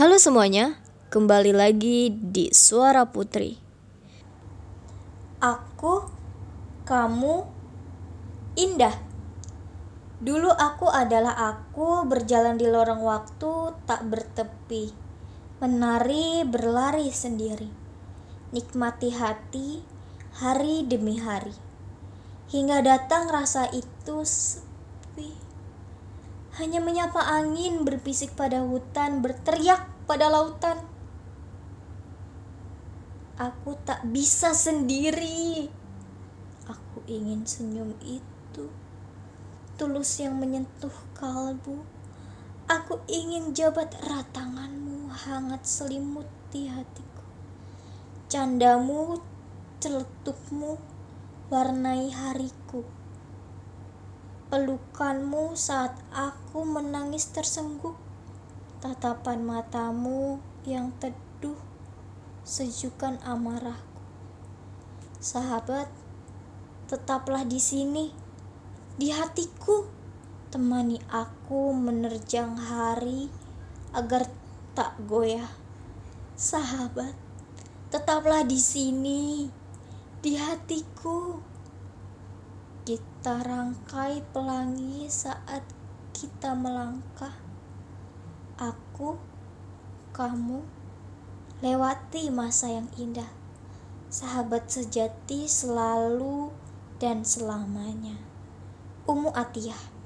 Halo semuanya, kembali lagi di Suara Putri. Aku, kamu, indah. Dulu aku adalah aku berjalan di lorong waktu tak bertepi, menari berlari sendiri, nikmati hati hari demi hari, hingga datang rasa itu sepi. Hanya menyapa angin berbisik pada hutan, berteriak pada lautan. Aku tak bisa sendiri. Aku ingin senyum itu, tulus yang menyentuh kalbu. Aku ingin jabat erat tanganmu, hangat selimuti hatiku. Candamu, celetukmu, warnai hariku. Pelukanmu saat aku menangis tersengguk. Tatapan matamu yang teduh sejukan amarahku. Sahabat, tetaplah di sini, di hatiku. Temani aku menerjang hari agar tak goyah. Sahabat, tetaplah di sini, di hatiku. Kita rangkai pelangi saat kita melangkah. Aku, kamu, lewati masa yang indah. Sahabat sejati selalu dan selamanya. Umu Atiyah